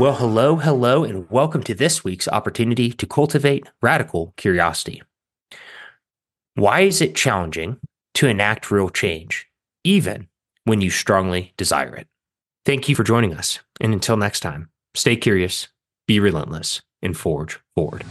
Well, hello, hello, and welcome to this week's opportunity to cultivate radical curiosity. Why is it challenging to enact real change, even when you strongly desire it? Thank you for joining us. And until next time, stay curious, be relentless, and forge forward.